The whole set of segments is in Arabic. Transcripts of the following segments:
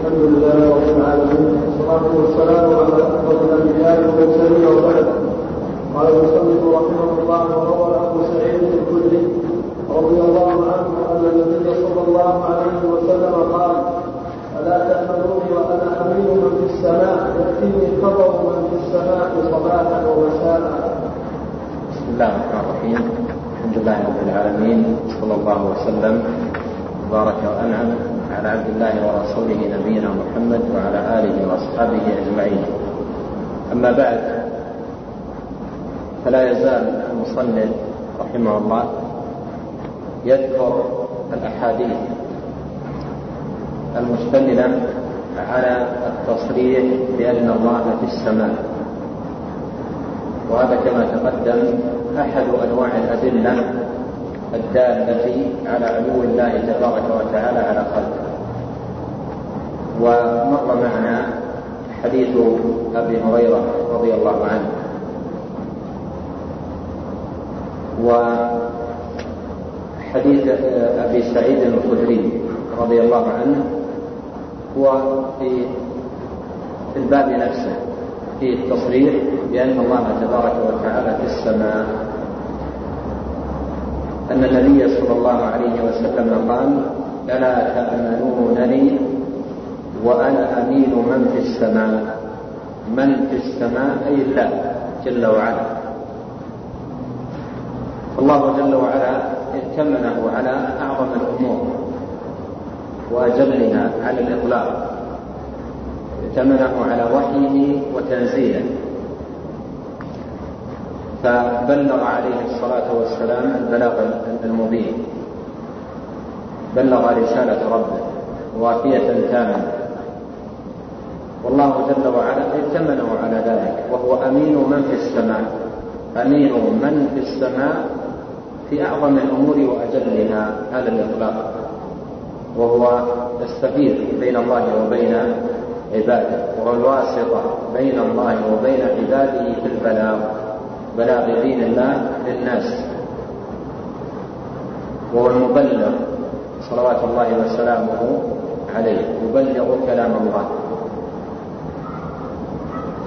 الحمد لله رب العالمين والصلاة والسلام على أفضل الأنبياء والمرسلين وبعد. قال المصنف رحمه الله وروى أبو سعيد الخدري رضي الله عنه أن النبي صلى الله عليه وسلم قال ألا تأمنوني وأنا أمين من في السماء يأتيني خبر من في السماء صباحا ومساء. بسم الله الرحمن الرحيم. الحمد لله رب العالمين صلى الله وسلم. وبارك وانعم على عبد الله ورسوله نبينا محمد وعلى آله وأصحابه أجمعين. أما بعد فلا يزال المصنف رحمه الله يذكر الأحاديث المشتملة على التصريح بأن الله في السماء. وهذا كما تقدم أحد أنواع الأدلة الدالة على علو الله تبارك وتعالى على خلقه. ومر معنا حديث أبي هريرة رضي الله عنه. وحديث أبي سعيد الخدري رضي الله عنه هو في في الباب نفسه فيه التصريح بأن الله تبارك وتعالى في السماء. أن النبي صلى الله عليه وسلم قال ألا تأمنونني وأنا أمين من في السماء. من في السماء أي الله جل وعلا. الله جل وعلا ائتمنه على أعظم الأمور وأجلها على الإطلاق. ائتمنه على وحيه وتنزيله. فبلغ عليه الصلاة والسلام البلاغ المبين. بلغ رسالة ربه وافية تامة. والله جل وعلا ائتمنه على ذلك وهو أمين من في السماء أمين من في السماء في أعظم الأمور وأجلها على الإطلاق وهو السفير بين الله وبين عباده وهو الواسطة بين الله وبين عباده في البلاغ بلاغ دين الله للناس وهو المبلغ صلوات الله وسلامه عليه يبلغ كلام الله.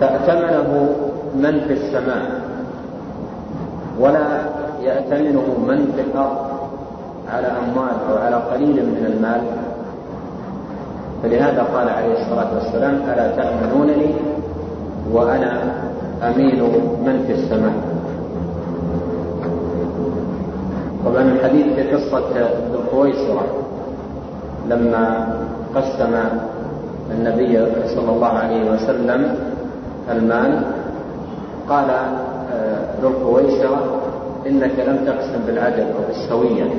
فأتمنه من في السماء ولا يأتمنه من في الأرض على أموال أو على قليل من المال. فلهذا قال عليه الصلاة والسلام ألا تأمنونني وأنا أمين من في السماء. طبعا الحديث في قصة ذو القويسرة لما قسم النبي صلى الله عليه وسلم المال قال ذو القويسرة إنك لم تقسم بالعدل أو بالسوية.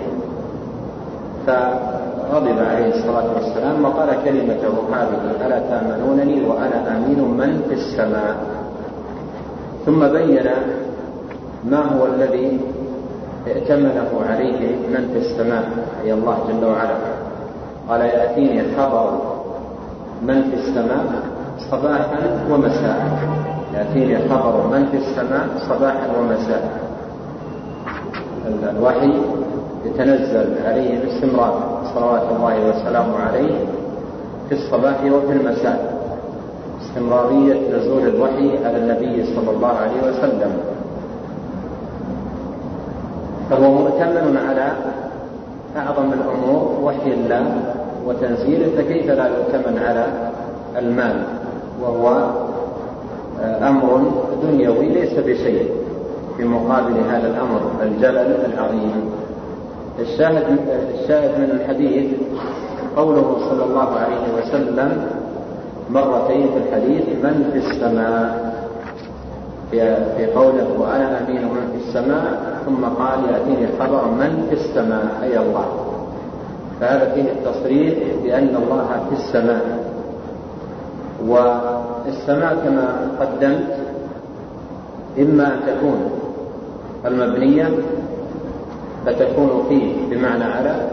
فغضب عليه الصلاة والسلام وقال كلمته هذه ألا تأمنونني وأنا أمين من في السماء؟ ثم بين ما هو الذي ائتمنه عليه من في السماء أي الله جل وعلا. قال يأتيني خبر من في السماء صباحا ومساء. يأتيني خبر من في السماء صباحا ومساء. الوحي يتنزل عليه باستمرار. صلوات الله وسلامه عليه في الصباح وفي المساء. استمرارية نزول الوحي على النبي صلى الله عليه وسلم. فهو مؤتمن على أعظم الأمور وحي الله وتنزيله فكيف لا يؤتمن على المال؟ وهو أمر دنيوي ليس بشيء في مقابل هذا الأمر الجلل العظيم. الشاهد الشاهد من الحديث قوله صلى الله عليه وسلم مرتين في الحديث من في السماء في قوله وأنا أمين من في السماء ثم قال يأتيني الخبر من في السماء أي الله. فهذا فيه التصريح بأن الله في السماء. والسماء كما قدمت إما أن تكون المبنية فتكون فيه بمعنى على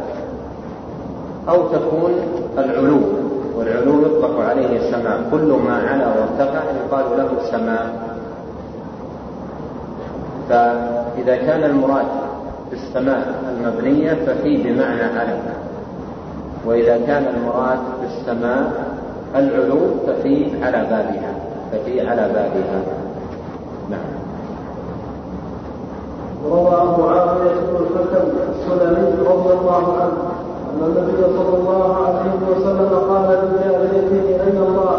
أو تكون العلو والعلو يطلق عليه السماء. كل ما علا وارتفع يقال له سماء. فإذا كان المراد بالسماء المبنية ففي بمعنى على وإذا كان المراد بالسماء العلو ففي على بابها ففي على بابها. نعم. وروى معاوية بن الحكم السلمي رضي الله عنه أن النبي صلى الله عليه وسلم قال للجارية أين الله؟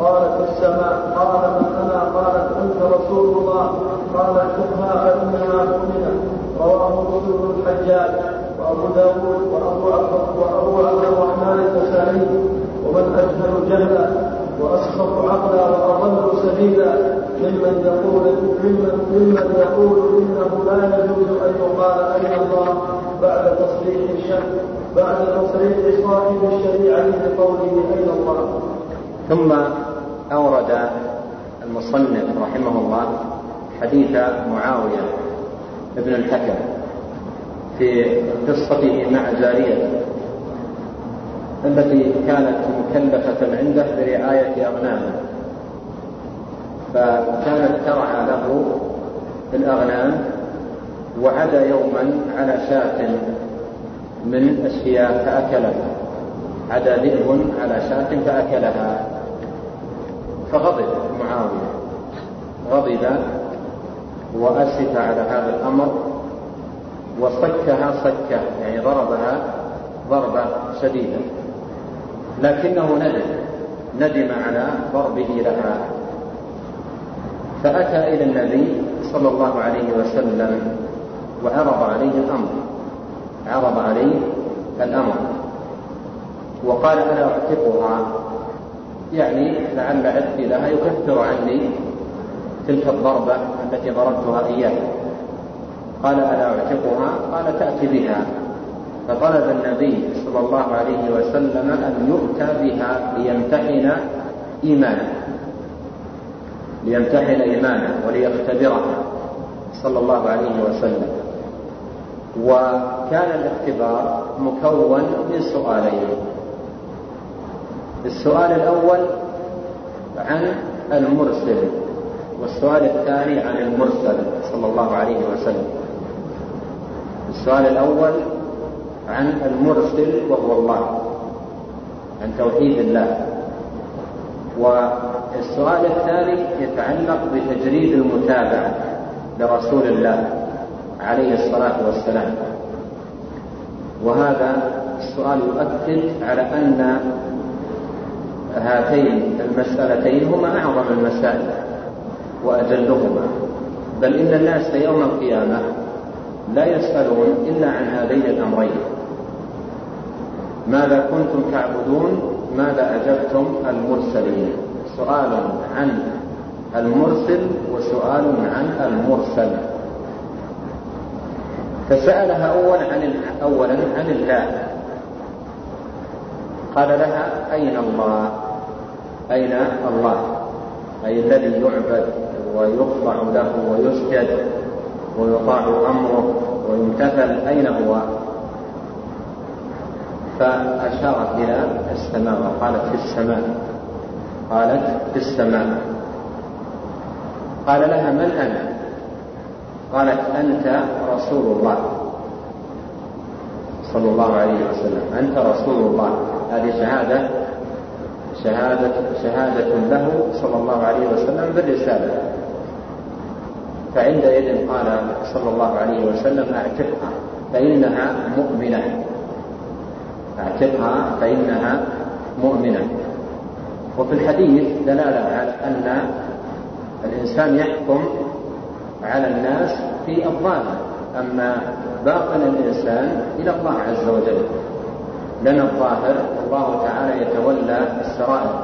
قالت في السماء. قال من أنا؟ قالت أنت رسول الله. قال اكتبها فإنها مؤمنة. رواه مسلم بن الحجاج وأبو داود وأبو عبد وأبو عبد الرحمن النسائي ومن أجهل جهلا وأسخط عقلا سبيلا ممن يقول ممن ممن يقول إنه لا يجوز أن يقال أين الله بعد تصريح الشك بعد تصريح صاحب الشريعة بقوله أين الله. ثم أورد المصنف رحمه الله حديث معاوية بن الحكم في قصته مع جاريته التي كانت مكلفة عنده برعاية أغنامه فكانت ترعى له الأغنام وعدا يوما على شاة من الشياه فأكلها عدا ذئب على شاة فأكلها. فغضب معاوية. غضب وأسف على هذا الأمر وصكها صكة يعني ضربها ضربة شديدة. لكنه ندم. ندم على ضربه لها. فأتى إلى النبي صلى الله عليه وسلم وعرض عليه الأمر. عرض عليه الأمر. وقال أنا أعتقها؟ يعني لعل عتقي لها يكفر عني تلك الضربة التي ضربتها إياه قال ألا أعتقها؟ قال تأتي بها. فطلب النبي صلى الله عليه وسلم أن يؤتى بها ليمتحن إيمانه. ليمتحن إيمانه وليختبرها صلى الله عليه وسلم. وكان الاختبار مكون من سؤالين. السؤال الأول عن المرسل والسؤال الثاني عن المرسل صلى الله عليه وسلم. السؤال الأول عن المرسل وهو الله عن توحيد الله. والسؤال الثاني يتعلق بتجريد المتابعة لرسول الله عليه الصلاة والسلام. وهذا السؤال يؤكد على أن هاتين المسألتين هما أعظم المسائل وأجلهما. بل إن الناس يوم القيامة لا يسألون إلا عن هذين الأمرين. ماذا كنتم تعبدون؟ ماذا أجبتم المرسلين؟ سؤال عن المرسل وسؤال عن المرسل. فسألها أولا عن أولا عن الله قال لها أين الله؟ أين الله؟ أي الذي يعبد ويخضع له ويسجد ويطاع أمره ويمتثل أين هو؟ فأشارت إلى السماء وقالت في السماء. قالت في السماء قال لها من أنا؟ قالت أنت رسول الله. صلى الله عليه وسلم. أنت رسول الله. هذه شهادة شهادة شهادة له صلى الله عليه وسلم بالرسالة. فعندئذ قال صلى الله عليه وسلم اعتقها فإنها مؤمنة. اعتقها فإنها مؤمنة. وفي الحديث دلالة على أن الإنسان يحكم على الناس في الظاهر أما باطن الإنسان إلى الله عز وجل. لنا الظاهر الله تعالى يتولى السرائر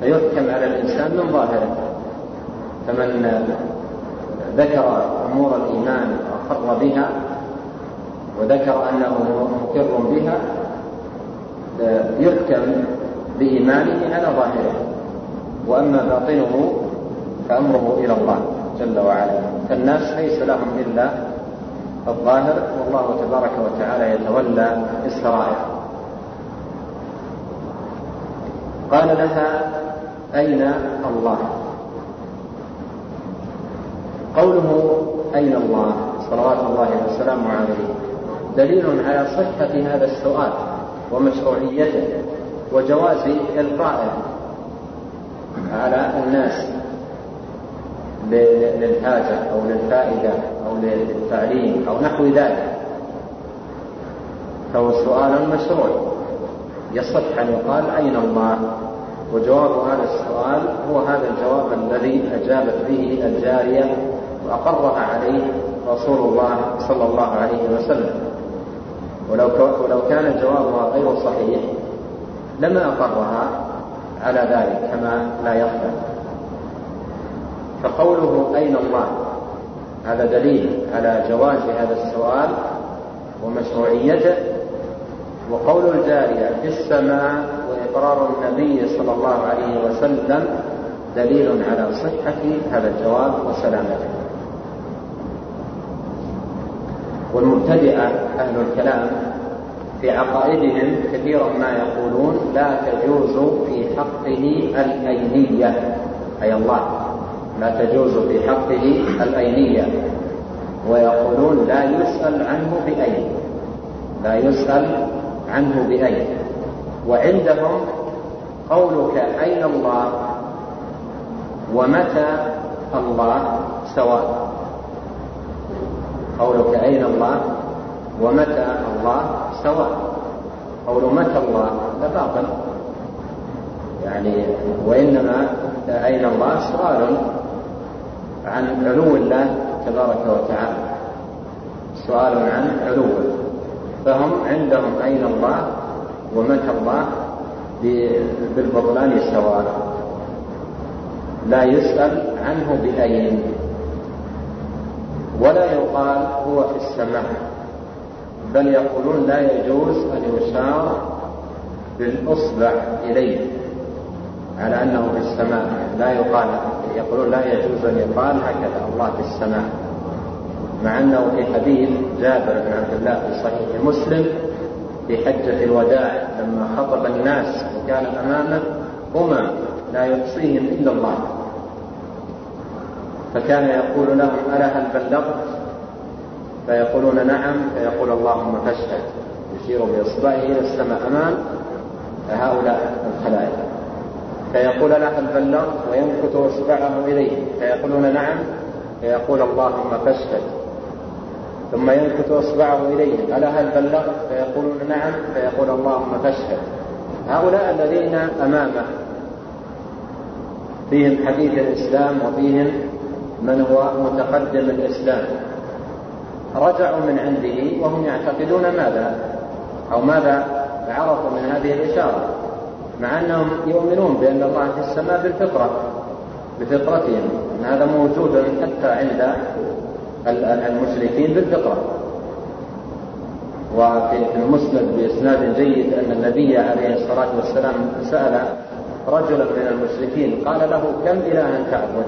فيحكم على الإنسان من ظاهره. فمن ذكر أمور الإيمان وأقر بها وذكر أنه مقر بها يحكم بإيمانه على ظاهره. وأما باطنه فأمره إلى الله جل وعلا. فالناس ليس لهم إلا الظاهر والله تبارك وتعالى يتولى السرائر قال لها أين الله؟ قوله أين الله؟ صلوات الله وسلامه عليه. دليل على صحة هذا السؤال ومشروعيته. وجواز إلقائه على الناس للحاجة أو للفائدة أو للتعليم أو نحو ذلك. فهو سؤال مشروع. يصح أن يقال أين الله؟ وجواب هذا السؤال هو هذا الجواب الذي أجابت به الجارية وأقرها عليه رسول الله صلى الله عليه وسلم. ولو ولو كان جوابها غير صحيح لما أقرها على ذلك كما لا يخفى. فقوله أين الله؟ هذا دليل على جواز هذا السؤال ومشروعيته. وقول الجارية في السماء وإقرار النبي صلى الله عليه وسلم دليل على صحة هذا الجواب وسلامته. والمبتدئة أهل الكلام في عقائدهم كثيرا ما يقولون لا تجوز في حقه الأينية. أي الله لا تجوز في حقه الأينية. ويقولون لا يسأل عنه بأين. لا يسأل عنه بأين. وعندهم قولك أين الله؟ ومتى الله؟ سواء. قولك أين الله؟ ومتى الله سواء قول متى الله؟ هذا باطل. يعني وإنما أين الله؟ سؤال عن علو الله تبارك وتعالى. سؤال عن علوه فهم عندهم أين الله ومتى الله بالبطلان سواء لا يسأل عنه بأين. ولا يقال هو في السماء. بل يقولون لا يجوز أن يشار بالإصبع إليه على أنه في السماء. لا يقال يقولون لا يجوز أن يقال هكذا الله في السماء. مع أنه في حديث جابر بن عبد الله في صحيح مسلم في حجة الوداع لما خطب الناس وكان أمامه هما لا يحصيهم إلا الله. فكان يقول لهم ألا هل بلغت؟ فيقولون نعم فيقول اللهم فاشهد. يشير بإصبعه إلى السماء أمام هؤلاء الخلائق. فيقول لا هل بلغت وينكت إصبعه إليه. فيقولون نعم فيقول اللهم فاشهد. ثم ينكت إصبعه إليه. ألا هل بلغت فيقولون نعم فيقول اللهم فاشهد. هؤلاء الذين أمامه فيهم حديث الإسلام وفيهم من هو متقدم الإسلام. رجعوا من عنده وهم يعتقدون ماذا؟ أو ماذا عرفوا من هذه الإشارة؟ مع أنهم يؤمنون بأن الله في السماء بالفطرة بفطرتهم. أن هذا موجود حتى عند المشركين بالفطرة. وفي المسند بإسناد جيد أن النبي عليه الصلاة والسلام سأل رجلا من المشركين قال له كم إلها تعبد؟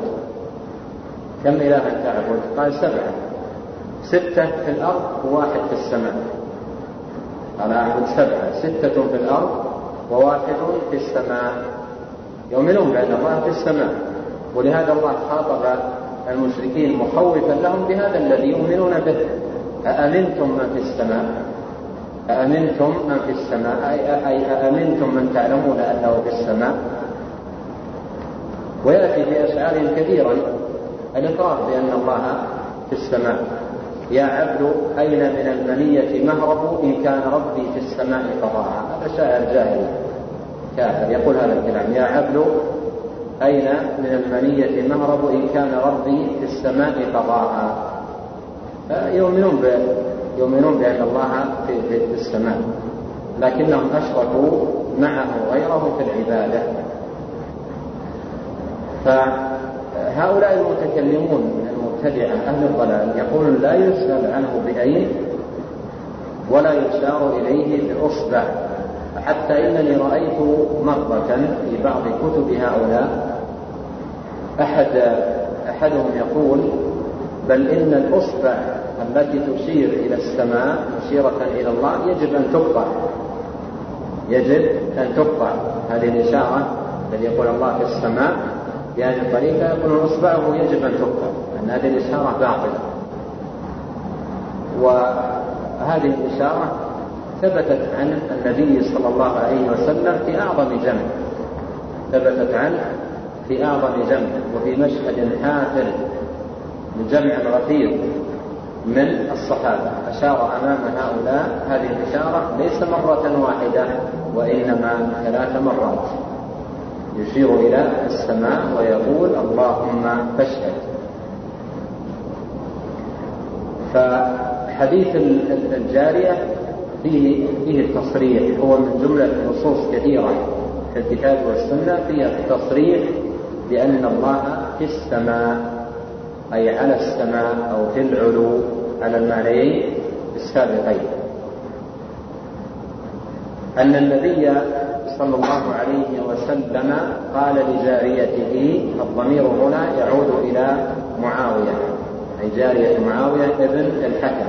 كم إلها تعبد؟ قال سبعة. ستة في الأرض وواحد في السماء. قال أعبد سبعة. ستة في الأرض وواحد في السماء. يؤمنون بأن الله في السماء. ولهذا الله خاطب المشركين مخوفا لهم بهذا الذي يؤمنون به. أأمنتم من في السماء؟ أأمنتم من في السماء؟ أي, أي أأمنتم من تعلمون أنه في السماء؟ ويأتي في أشعارهم كثيرا الإقرار بأن الله في السماء. يا عبد أين من المنية مهرب؟ إن كان ربي في السماء قضاها هذا شاعر جاهل كافر يقول هذا الكلام. يا عبد أين من المنية مهرب؟ إن كان ربي في السماء قضاها يؤمنون يؤمنون بأن الله في, في, السماء. لكنهم أشركوا معه غيره في العبادة. فهؤلاء المتكلمون المبتدعة أهل الضلال. يقولون لا يسأل عنه بأين ولا يشار إليه بإصبع. حتى إنني رأيت مرة في بعض كتب هؤلاء. أحد أحدهم يقول بل إن الأصبع التي تشير إلى السماء مشيرة إلى الله يجب أن تقطع يجب أن تقطع هذه الإشارة الذي يقول الله في السماء. بهذه الطريقة يقول إصبعه يجب أن تقطع أن هذه الإشارة باطلة. وهذه الإشارة ثبتت عن النبي صلى الله عليه وسلم في أعظم جمع ثبتت عنه في أعظم جمع وفي مشهد حافل لجمع غفير من الصحابة. أشار أمام هؤلاء هذه الإشارة ليس مرة واحدة وإنما ثلاث مرات. يشير إلى السماء ويقول اللهم فاشهد. فحديث الجارية فيه فيه التصريح هو من جملة نصوص كثيرة في الكتاب والسنة فيها التصريح بأن الله في السماء أي على السماء أو في العلو على المعنيين السابقين أن النبي صلى الله عليه وسلم قال لجاريته الضمير هنا يعود إلى معاوية. جارية معاوية ابن الحكم.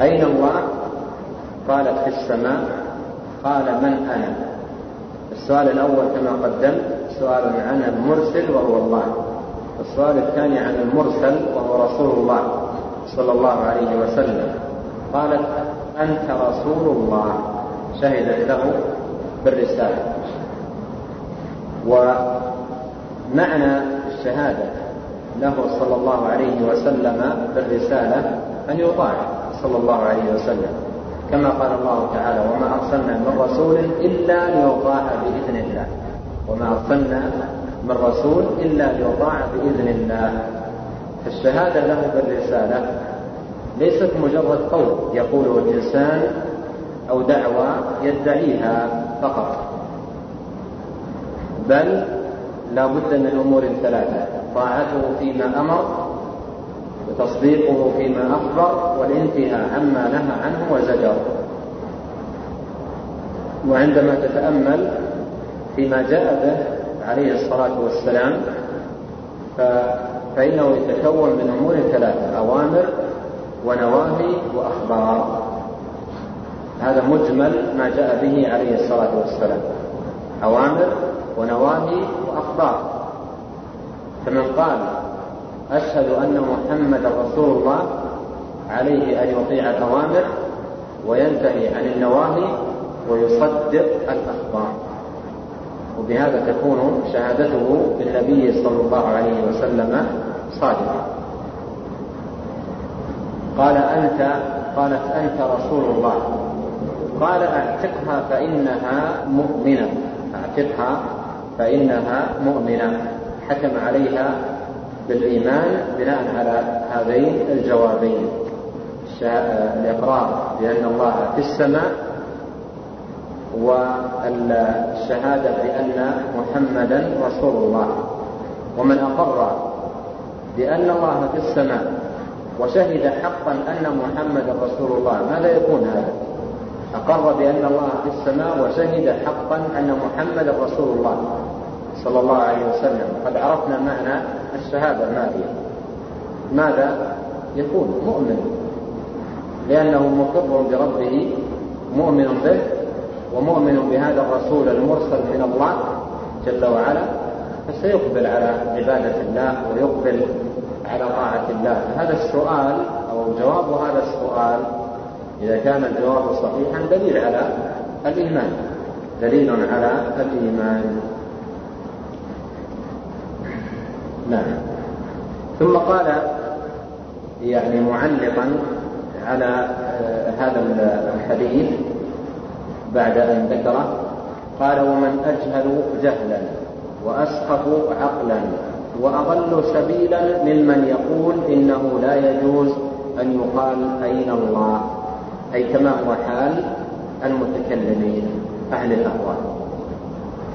أين الله؟ قالت في السماء. قال من أنا؟ السؤال الأول كما قدمت سؤال عن المرسل وهو الله. السؤال الثاني عن المرسل وهو رسول الله صلى الله عليه وسلم. قالت أنت رسول الله. شهدت له بالرسالة. ومعنى الشهادة له صلى الله عليه وسلم بالرسالة أن يطاع صلى الله عليه وسلم. كما قال الله تعالى وما أرسلنا من رسول إلا ليطاع بإذن الله. وما أرسلنا من رسول إلا ليطاع بإذن الله. فالشهادة له بالرسالة ليست مجرد قول يقوله الإنسان أو دعوة يدعيها فقط بل لا بد من أمور ثلاثة. طاعته فيما أمر وتصديقه فيما أخبر والانتهاء عما نهى عنه وزجر. وعندما تتأمل فيما جاء به عليه الصلاة والسلام فإنه يتكون من أمور ثلاثة أوامر ونواهي وأخبار. هذا مجمل ما جاء به عليه الصلاة والسلام أوامر ونواهي وأخبار. فمن قال أشهد أن محمدا رسول الله عليه أن يطيع الأوامر وينتهي عن النواهي ويصدق الأخبار. وبهذا تكون شهادته بالنبي صلى الله عليه وسلم صادقة. قال أنت قالت أنت رسول الله قال أعتقها فإنها مؤمنة. أعتقها فإنها مؤمنة. حكم عليها بالإيمان بناء على هذين الجوابين. الإقرار بأن الله في السماء والشهادة بأن محمدا رسول الله. ومن أقر بأن الله في السماء وشهد حقا أن محمدا رسول الله ماذا يكون هذا؟ أقر بأن الله في السماء وشهد حقا أن محمدا رسول الله. صلى الله عليه وسلم. قد عرفنا معنى الشهادة ما هي ماذا يكون مؤمن؟ لأنه مقر بربه مؤمن به ومؤمن بهذا الرسول المرسل من الله جل وعلا فسيقبل على عبادة الله ويقبل على طاعة الله. فهذا السؤال أو جواب هذا السؤال إذا كان الجواب صحيحا دليل على الإيمان. دليل على الإيمان. نعم. ثم قال يعني معلقا على هذا الحديث بعد أن ذكره قال ومن أجهل جهلا وأسخف عقلا وأضل سبيلا ممن يقول إنه لا يجوز أن يقال أين الله. أي كما هو حال المتكلمين أهل الأهواء.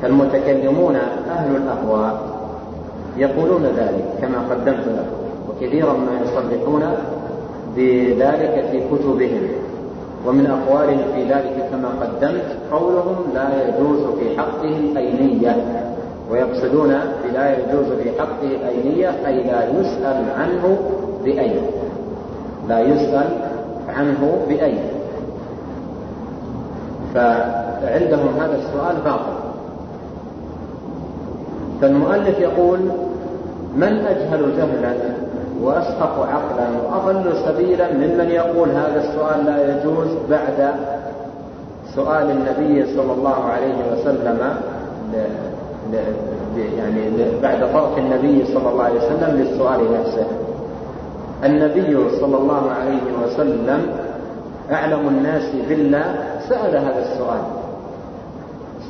فالمتكلمون أهل الأهواء. يقولون ذلك كما قدمت لكم وكثيرا ما يصرحون بذلك في كتبهم. ومن أقوالهم في ذلك كما قدمت قولهم لا يجوز في حقه الأينية ويقصدون بلا يجوز في حقه الأينية أي لا يسأل عنه بأين لا يسأل عنه بأين فعندهم هذا السؤال باطل. فالمؤلف يقول من أجهل جهلا وأسقط عقلا وأضل سبيلا ممن يقول هذا السؤال لا يجوز بعد سؤال النبي صلى الله عليه وسلم يعني بعد ترك النبي صلى الله عليه وسلم للسؤال نفسه. النبي صلى الله عليه وسلم أعلم الناس بالله سأل هذا السؤال.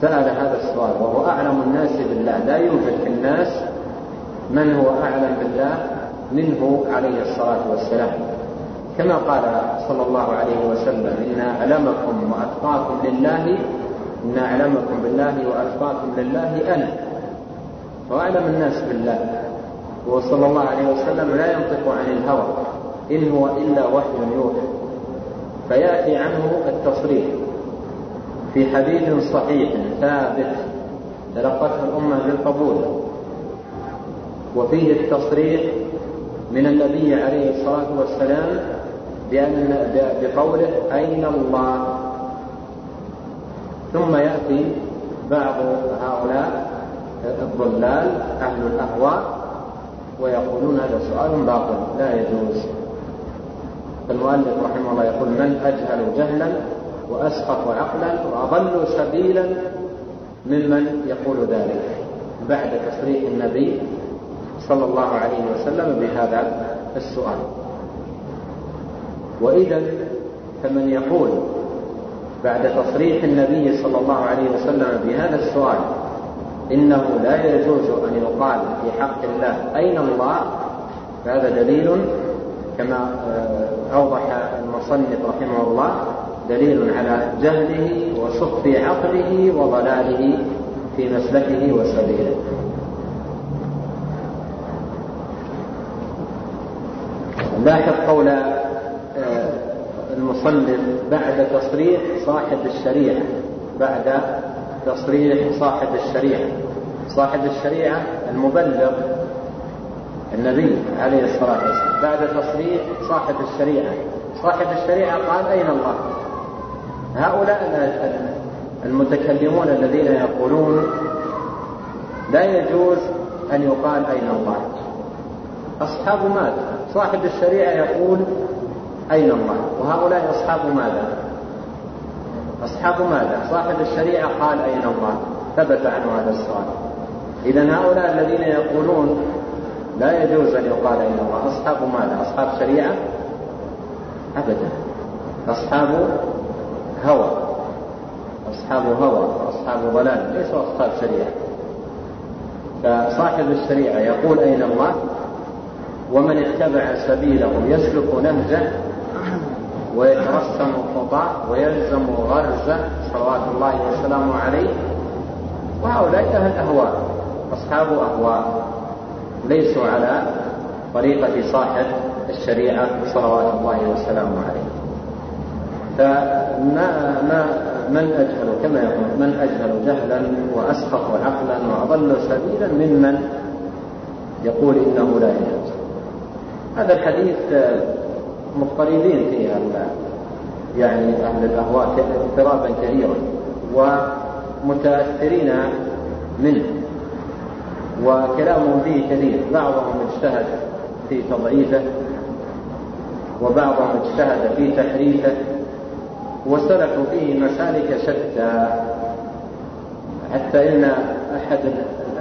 سأل هذا السؤال وهو أعلم الناس بالله. لا يوجد في الناس من هو أعلم بالله؟ منه عليه الصلاة والسلام. كما قال صلى الله عليه وسلم إن أعلمكم وأتقاكم لله إن أعلمكم بالله وأتقاكم لله أنا وأعلم الناس بالله. وصلى الله عليه وسلم لا ينطق عن الهوى إن هو إلا وحي يوحى. فيأتي عنه التصريح في حديث صحيح ثابت تلقته الأمة بالقبول. وفيه التصريح من النبي عليه الصلاة والسلام بأن بقوله أين الله؟ ثم يأتي بعض هؤلاء الضلال أهل الأهواء ويقولون هذا سؤال باطل لا يجوز. فالمؤلف رحمه الله يقول من أجهل جهلا وأسقط عقلا وأضل سبيلا ممن يقول ذلك؟ بعد تصريح النبي صلى الله عليه وسلم بهذا السؤال. وإذا فمن يقول بعد تصريح النبي صلى الله عليه وسلم بهذا السؤال إنه لا يجوز أن يقال في حق الله أين الله فهذا دليل كما آه، أوضح المصنف رحمه الله دليل على جهله وسخف عقله وضلاله في مسلكه وسبيله. لاحظ قول آه، المصنف بعد تصريح صاحب الشريعة بعد تصريح صاحب الشريعة. صاحب الشريعة المبلغ النبي عليه الصلاة والسلام بعد تصريح صاحب الشريعة. صاحب الشريعة قال أين الله؟ هؤلاء المتكلمون الذين يقولون لا يجوز أن يقال أين الله. أصحاب ماذا صاحب الشريعة يقول أين الله؟ وهؤلاء أصحاب ماذا؟ أصحاب ماذا؟ صاحب الشريعة قال أين الله؟ ثبت عنه هذا السؤال. إذا هؤلاء الذين يقولون لا يجوز أن يقال أين الله أصحاب ماذا؟ أصحاب شريعة؟ أبدا. أصحاب هوى. أصحاب هوى وأصحاب ضلال ليسوا أصحاب شريعة. فصاحب الشريعة يقول أين الله؟ ومن اتبع سبيله يسلك نهجه ويترسم الخطى ويلزم غرزه صلوات الله وسلامه عليه. وهؤلاء أهل أهواء أصحاب أهواء ليسوا على طريقة صاحب الشريعة صلوات الله وسلامه عليه. فما ما من أجهل كما يقول من أجهل جهلا وأسخط عقلا وأضل سبيلا ممن يقول إنه لا يجوز. هذا الحديث مضطربين فيه يعني أهل الأهواء اضطرابا كثيرا ومتأثرين منه وكلامهم فيه كثير. بعضهم اجتهد في تضعيفه وبعضهم اجتهد في تحريفه وسلكوا فيه مسالك شتى. حتى إن أحد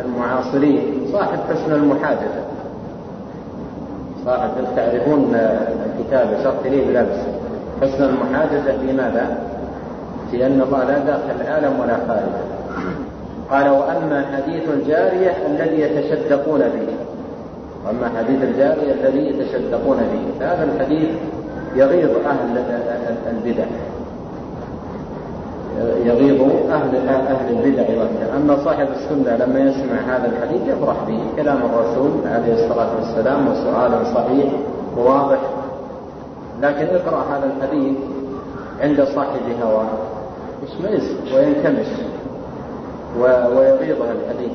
المعاصرين صاحب حسن المحادثة صاحب تعرفون الكتاب شرط لي بلبس حسن المحادثة في ماذا؟ في أن الله لا داخل العالم ولا خارجه. قال وأما حديث الجارية الذي يتشدقون به. وأما حديث الجارية الذي يتشدقون به. فهذا الحديث يغيظ أهل البدع. يغيظ أهل أهل البدع والبدع، أما صاحب السنة لما يسمع هذا الحديث يفرح به، كلام الرسول عليه الصلاة والسلام وسؤال صحيح وواضح، لكن اقرأ هذا الحديث عند صاحب هواه يشمئز وينكمش ويغيظ الحديث.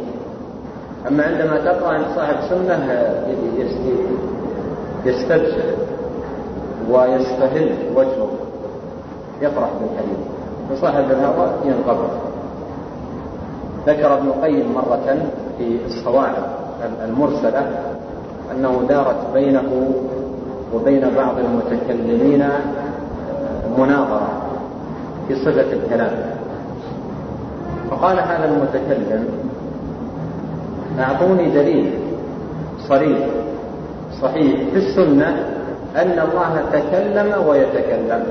أما عندما تقرأ عند صاحب سنة يستبشر ويستهل وجهه. يفرح بالحديث. وصاحب الهوى ينقبض ذكر ابن القيم مرة في الصواعق المرسلة أنه دارت بينه وبين بعض المتكلمين مناظرة في صفة الكلام. فقال هذا المتكلم أعطوني دليل صريح صحيح في السنة أن الله تكلم ويتكلم.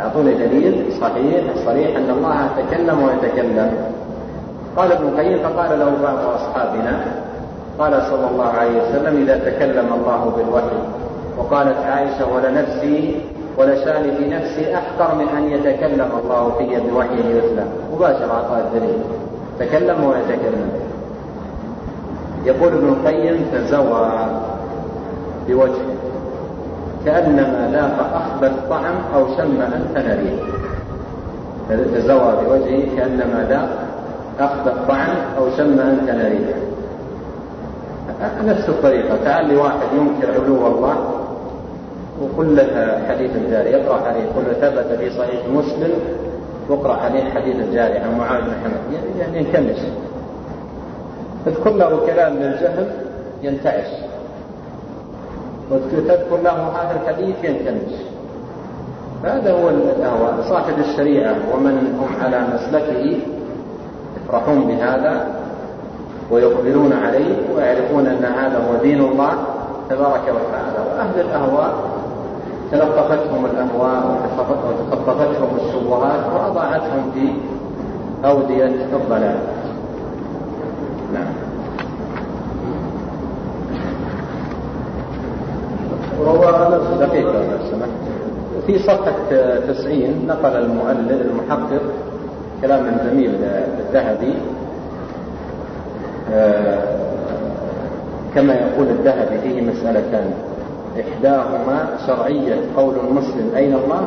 أعطوني دليل صحيح صريح أن الله تكلم ويتكلم. قال ابن القيم فقال له بعض أصحابنا قال صلى الله عليه وسلم إذا تكلم الله بالوحي وقالت عائشة ولنفسي ولشاني في نفسي أحقر من أن يتكلم الله في بوحي يتلى مباشرة أعطاه الدليل. تكلم ويتكلم. يقول ابن القيم تزوى بوجهه كأنما لاق أخبث الطعم أو شم أنت نريه تزوى بوجهه كأنما لاق أخبث طعم أو شم أنت نريه نفس الطريقة. تعال لي واحد ينكر علو الله وقل له حديث الجاري. يقرأ حديث قل ثبت في صحيح مسلم واقرأ عليه حديث الجاري عن معاذ بن حمد. يعني ينكمش تذكر له كلام للجهل ينتعش. وتذكر له هذا الحديث ينكمش هذا هو الأهواء صاحب الشريعة ومن هم على مسلكه يفرحون بهذا ويقبلون عليه ويعرفون أن هذا هو دين الله تبارك وتعالى. وأهل الأهواء تلطفتهم الأهواء وتخطفتهم الشبهات وأضاعتهم في أودية الضلال. نعم. دقيقة لو سمحت. في صفحة تسعين نقل المؤلف المحقق كلام من زميل الذهبي كما يقول الذهبي فيه مسألتان. إحداهما شرعية قول المسلم أين الله؟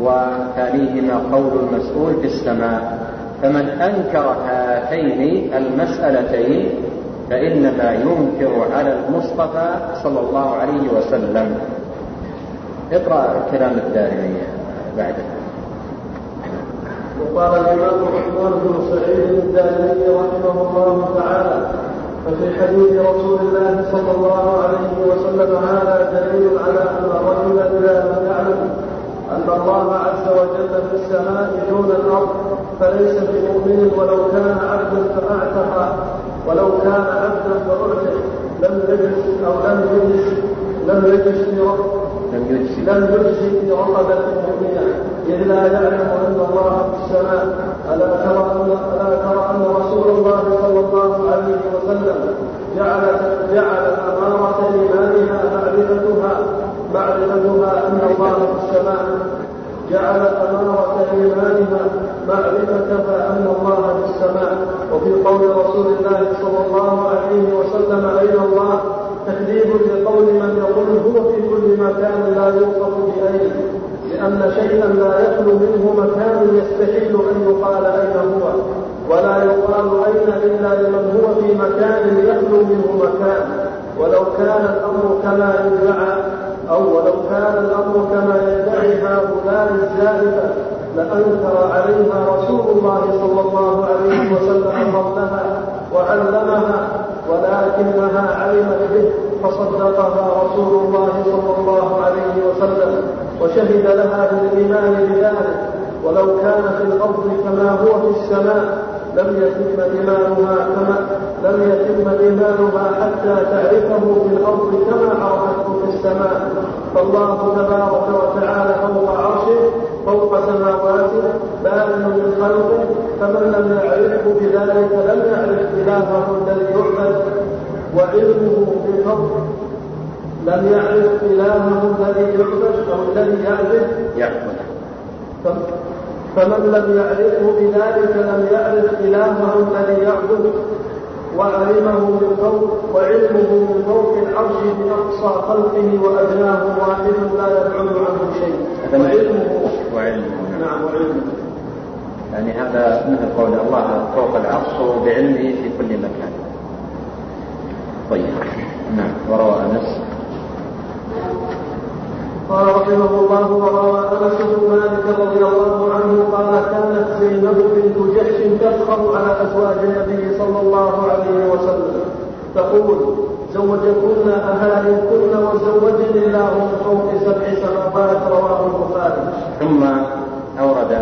وثانيهما قول المسؤول في السماء. فمن أنكر هاتين المسألتين فإنما ينكر على المصطفى صلى الله عليه وسلم. اقرأ كلام الدارمي بعده. وقال الإمام عثمان بن سعيد الدارمي رحمه الله تعالى ففي حديث رسول الله صلى الله عليه وسلم هذا دليل على أن الرجل إذا لم يعلم أن الله عز وجل في السماء دون الأرض فليس بمؤمن ولو كان عبدا فأعتق ولو كان عبدا فأعتق لم يجلس أو لم يجلس لم يجلس في لم يجزي في رقبة مؤمنة إذ لا يعلم أن الله في السماء. ألا ترى أن ألا ترى أن رسول الله صلى الله عليه وسلم جعل جعل أمارة إيمانها معرفتها معرفتها أن الله في السماء. جعل أمارة إيمانها معرفتها أن الله في السماء. وفي قول رسول الله صلى الله عليه وسلم أين الله؟ تكذيب لقول من يقول هو في كل مكان لا يوصف بأين. لأن شيئا لا يخلو منه مكان يستحيل أن يقال أين هو. ولا يقال أين إلا لمن هو في مكان يخلو منه مكان. ولو كان الأمر كما يدعى أو ولو كان الأمر كما يدعي هؤلاء الزائفة لأنكر عليها رسول الله صلى الله عليه وسلم قولها وعلمها ولكنها علمت به فصدقها رسول الله صلى الله عليه وسلم وشهد لها بالإيمان بذلك. ولو كان في الأرض كما هو في السماء لم يتم إيمانها كما لم يتم إيمانها حتى تعرفه في الأرض كما عرفته في السماء. فالله تبارك وتعالى فوق عرشه فوق سماواته بارئ من خلقه فمن لم يعرفه بذلك لم يعرف إلهه الذي يعبد. وعلمه بفضل لم يعرف إلهه الذي يعبد أو الذي يعبد. يعبد فمن لم يعرفه بذلك لم يعرف إلهه الذي يعبد. وعلمه من فوق وعلمه من فوق العرش بأقصى خلقه وأدناه واحد لا يبعد عنه شيء. وعلمه. وعلمه. نعم وعلمه. يعني هذا مثل قول الله فوق العرش وبعلمه في كل مكان. طيب. نعم وروى أنس. قال رحمه الله وروى أنس بن مالك رضي الله عنه قال كانت زينب بنت جحش تفخر على أزواج النبي صلى الله عليه وسلم تقول زوجكن أهاليكن وزوجني الله من فوق سبع سماوات رواه البخاري. ثم أورد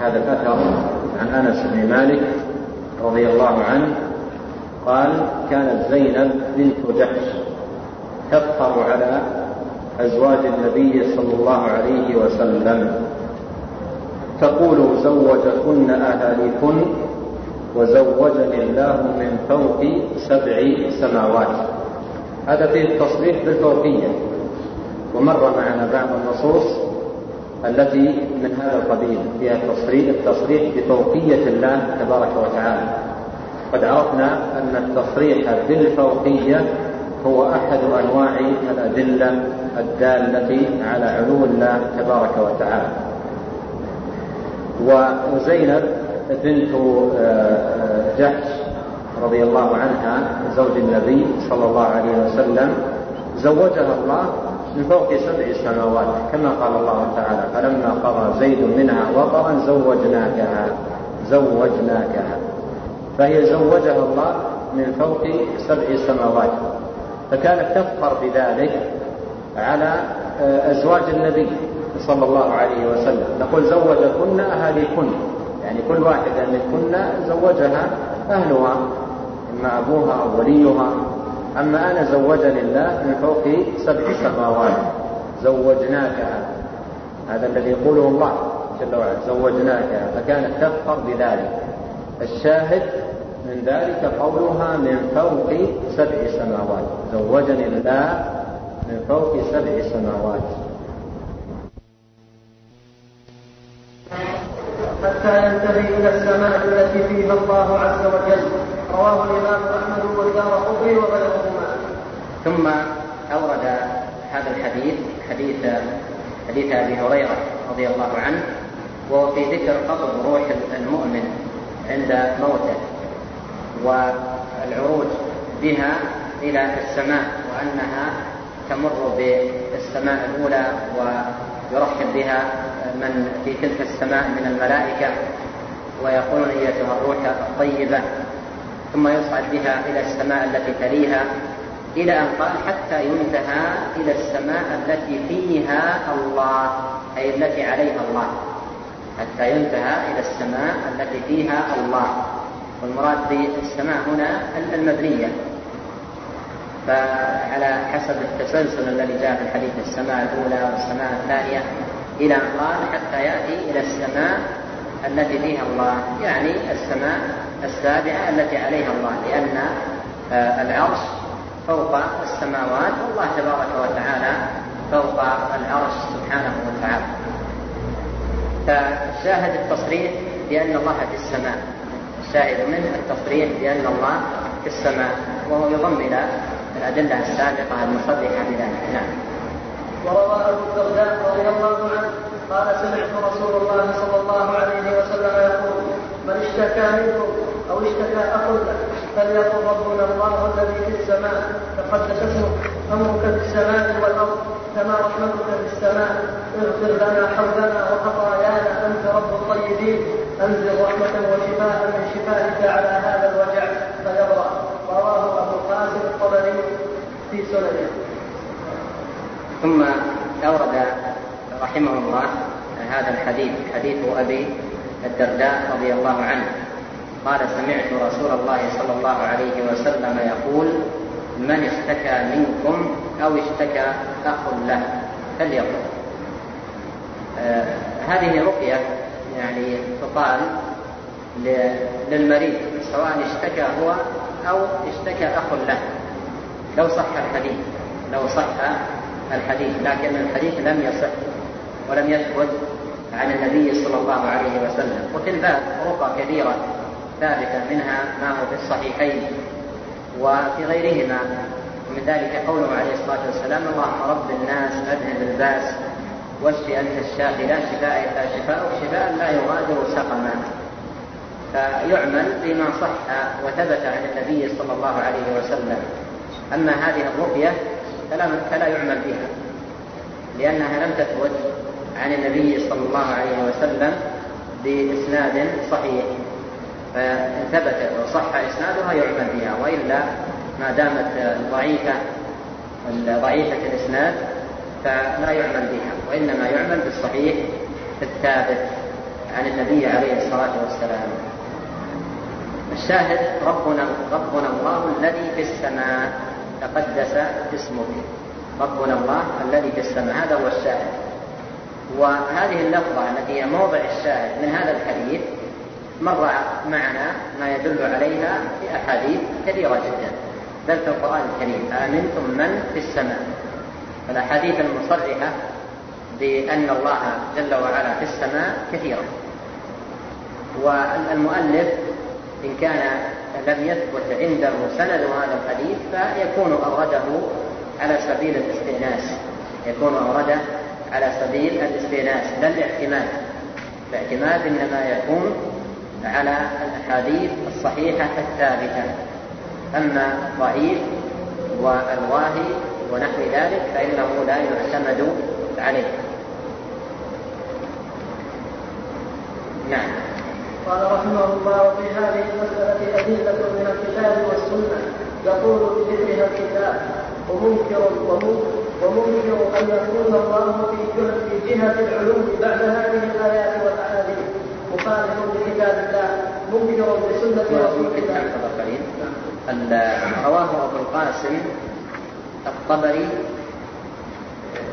هذا الأثر عن أنس بن مالك رضي الله عنه قال كانت زينب بنت جحش تفخر على أزواج النبي صلى الله عليه وسلم. تقول زوجكن أهاليكن وزوجني الله من فوق سبع سماوات. هذا فيه التصريح بالفوقية. ومر معنا بعض النصوص التي من هذا القبيل فيها التصريح التصريح بفوقية الله تبارك وتعالى. قد عرفنا أن التصريح بالفوقية هو أحد أنواع الأدلة الدالة على علو الله تبارك وتعالى. وزينب بنت آه، جحش رضي الله عنها زوج النبي صلى الله عليه وسلم زوجها الله من فوق سبع سماوات كما قال الله تعالى فلما قضى زيد منها وطرا زوجناكها زوجناكها. فهي زوجها الله من فوق سبع سماوات. فكانت تفخر بذلك على آه، أزواج النبي صلى الله عليه وسلم. نقول زوجكن أهاليكن. يعني كل واحدة منكن زوجها أهلها إما أبوها أو وليها. أما أنا زوجني الله من فوق سبع سماوات. زوجناكها هذا الذي يقوله الله جل وعلا زوجناكها فكانت تفخر بذلك. الشاهد من ذلك قولها من فوق سبع سماوات. زوجني الله من فوق سبع سماوات. حتى ينتهي إلى السماء التي فيها الله عز وجل. رواه الإمام أحمد والدار قطري وغيرهما ثم أورد هذا الحديث حديث حديث أبي هريرة رضي الله عنه وهو في ذكر قبض روح المؤمن عند موته والعروج بها إلى السماء وأنها تمر بالسماء الأولى ويرحب بها من في تلك السماء من الملائكة ويقولون أيتها الروح الطيبة ثم يصعد بها إلى السماء التي تليها إلى أن قال حتى ينتهى إلى السماء التي فيها الله أي التي عليها الله حتى ينتهى إلى السماء التي فيها الله. والمراد بالسماء هنا المبنية. فعلى حسب التسلسل الذي جاء في الحديث السماء الأولى والسماء الثانية إلى أن قال حتى يأتي إلى السماء التي فيها الله يعني السماء السابعة التي عليها الله لأن آه، العرش فوق السماوات والله تبارك وتعالى فوق العرش سبحانه وتعالى. فشاهد التصريح بأن الله في السماء الشاهد منه التصريح بأن الله في السماء وهو يضم إلى الأدلة السابقة المصرحة بذلك. نعم. وروى أبو الدرداء رضي الله عنه قال سمعت رسول الله صلى الله عليه وسلم يقول من اشتكى منكم أو اشتكى أخ له فليقل ربنا الله الذي في السماء تقدس اسمك أمرك في السماء والأرض كما رحمتك في السماء اغفر لنا حولنا وخطايانا أنت رب الطيبين أنزل رحمة وشفاء من شفائك على هذا الوجع فيبرأ رواه أبو القاسم الطبري في سننه ثم أورد رحمه الله هذا الحديث حديث أبي الدرداء رضي الله عنه. قال سمعت رسول الله صلى الله عليه وسلم يقول من اشتكى منكم أو اشتكى أخ له فليقل. آه هذه رقية يعني تقال للمريض سواء اشتكى هو أو اشتكى أخ له. لو صح الحديث لو صح الحديث لكن الحديث لم يصح ولم يثبت عن النبي صلى الله عليه وسلم. وفي الباب رقى كثيرة ثابتة منها ما هو في الصحيحين وفي غيرهما. ومن ذلك قوله عليه الصلاة والسلام اللهم رب الناس أذهب الباس واشف أنت الشافي لا شفاء إلا شفاءك شفاء لا يغادر سقما. فيعمل بما صح وثبت عن النبي صلى الله عليه وسلم. أما هذه الرقية فلا, فلا يعمل بها لأنها لم تثبت عن النبي صلى الله عليه وسلم بإسناد صحيح. فإن ثبتت وصح إسنادها يعمل بها وإلا ما دامت ضعيفة ضعيفة الإسناد فلا يعمل بها وإنما يعمل بالصحيح الثابت عن النبي عليه الصلاة والسلام. الشاهد ربنا ربنا الله الذي في السماء. تقدس اسمك. ربنا الله الذي في السماء هذا هو الشاهد وهذه اللفظة التي هي موضع الشاهد من هذا الحديث مر معنا ما يدل عليها في أحاديث كثيرة جدا. بل في القرآن الكريم آمنتم من في السماء؟ الأحاديث المصرحة بأن الله جل وعلا في السماء كثيرة. والمؤلف إن كان لم يثبت عنده سند هذا الحديث فيكون أورده على سبيل الاستئناس. يكون أورده على سبيل الاستئناس لا الاعتماد الاعتماد إنما يكون على الأحاديث الصحيحة الثابتة. أما الضعيف والواهي ونحو ذلك فإنه لا يعتمد عليه. نعم. قال رحمه الله وفي هذه المسألة أدلة من الكتاب والسنة. يقول بذكرها الكتاب ومنكر ومنكر أن يكون الله في جهة العلوم بعد هذه الآيات والأحاديث. مخالف لكتاب الله منكر بسنة رسول الله. رواه أبو القاسم الطبري.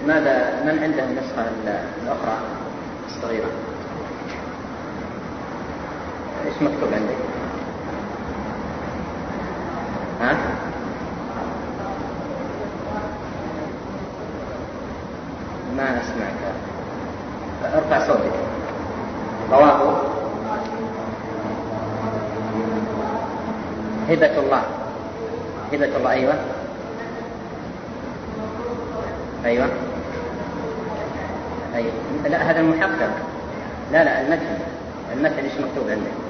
ماذا من عنده النسخة الأخرى الصغيرة؟ إيش مكتوب عندك؟ ها؟ ما أسمعك. ارفع صوتك. رواه هبة الله. هبة الله أيوة. أيوة. أيوة. لا هذا المحقق. لا لا المتن المتن إيش مكتوب عندك؟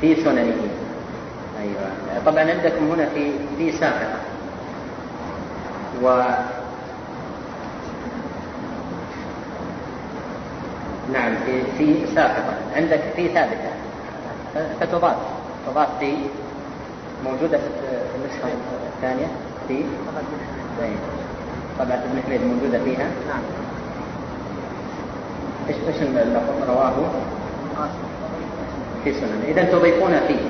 في سننه. أيوة. طبعا عندكم هنا في في سابقة. و نعم في في سابقة. عندك في ثابتة. فتضاف. تضاف في موجودة في النسخة الثانية. في؟ طبعة ابن حميد موجودة فيها. نعم. إيش إيش اللفظ رواه. في سننه. إذا تضيفون فيه.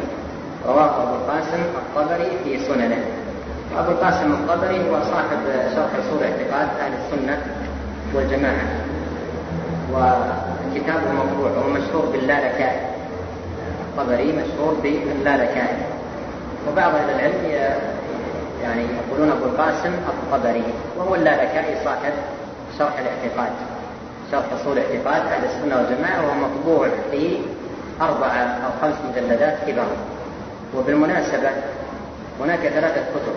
رواه أبو القاسم الطبري في سننه. أبو القاسم الطبري هو صاحب شرح أصول اعتقاد أهل السنة والجماعة. وكتابه مطبوع. وهو مشهور باللالكائي الطبري مشهور باللالكائي وبعض أهل العلم يعني يقولون أبو القاسم الطبري. وهو اللالكائي صاحب شرح الاعتقاد. شرح أصول اعتقاد أهل السنة والجماعة. وهو مطبوع في أربعة أو خمس مجلدات كبار. وبالمناسبة هناك ثلاثة كتب.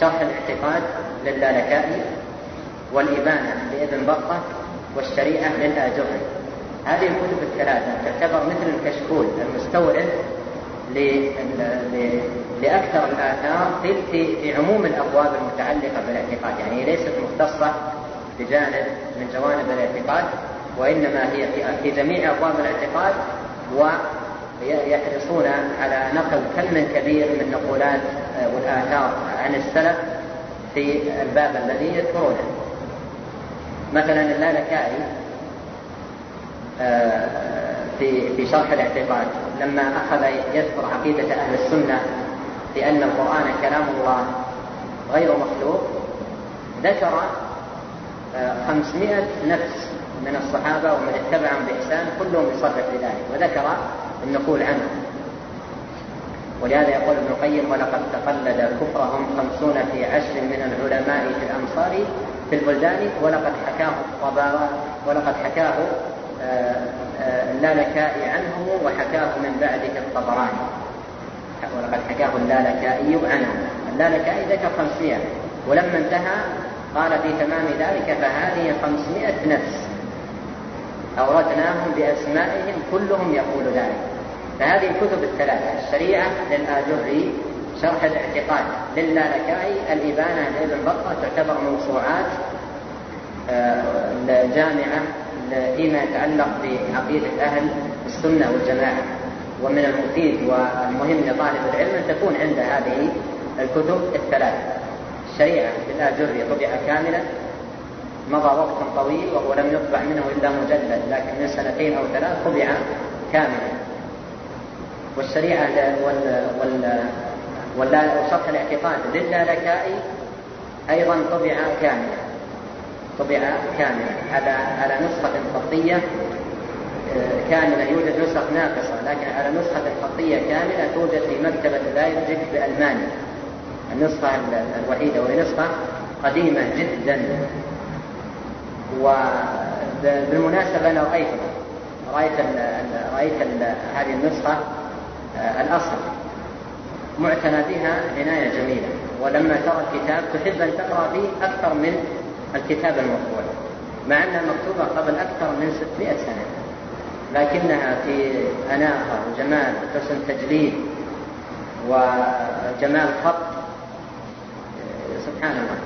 شرح الاعتقاد للألكائي والإبانة لابن بطة والشريعة للآجري. هذه الكتب الثلاثة تعتبر مثل الكشكول المستورد لأكثر الآثار في, في عموم الأبواب المتعلقة بالاعتقاد. يعني ليست مختصة بجانب من جوانب الاعتقاد وإنما هي في جميع أبواب الاعتقاد ويحرصون على نقل كم كبير من نقولات آه، والآثار عن السلف في الباب الذي يذكرونه. مثلا اللالكائي آه، في في شرح الاعتقاد لما أخذ يذكر عقيدة أهل السنة بأن القرآن كلام الله غير مخلوق ذكر 500 آه، نفس من الصحابة ومن اتبعهم بإحسان كلهم يصرح بذلك وذكر النقول عنه. ولهذا يقول ابن القيم ولقد تقلد كفرهم خمسون في عشر من العلماء في الأمصار في البلدان ولقد حكاه ولقد حكاه آه، آه، اللالكائي عنهم وحكاه من بعده الطبراني. ولقد حكاه اللالكائي عنهم. اللالكائي ذكر خمسمائة ولما انتهى قال في تمام ذلك فهذه خمسمائة نفس. أوردناهم بأسمائهم كلهم يقول ذلك. فهذه الكتب الثلاثة الشريعة للآجري شرح الاعتقاد للآلكائي الإبانة لابن بطة تعتبر موسوعات آه، جامعة فيما يتعلق بعقيدة أهل السنة والجماعة. ومن المفيد والمهم لطالب العلم أن تكون عند هذه الكتب الثلاث الشريعة للآجري طبع كاملا. مضى وقت طويل وهو لم يطبع منه إلا مجلد لكن من سنتين أو ثلاث طبع كاملا. والشريعة وال وال وشرح الاعتقاد للالكائي أيضا طبع كاملا. طبع كاملا. على على نسخة خطية آه، كاملة يوجد نسخ ناقصة لكن على نسخة خطية كاملة توجد في مكتبة لايبزيج بألمانيا. النسخة الوحيدة وهي نسخة قديمة جدا. وبالمناسبة أنا رأيت رأيت رأيت هذه النسخة آه، الأصل. معتنى بها عناية جميلة ولما ترى الكتاب تحب أن تقرأ فيه أكثر من الكتاب المطبوع مع أنها مكتوبة قبل أكثر من 600 سنة. لكنها في أناقة وجمال وحسن تجليد وجمال خط سبحان الله.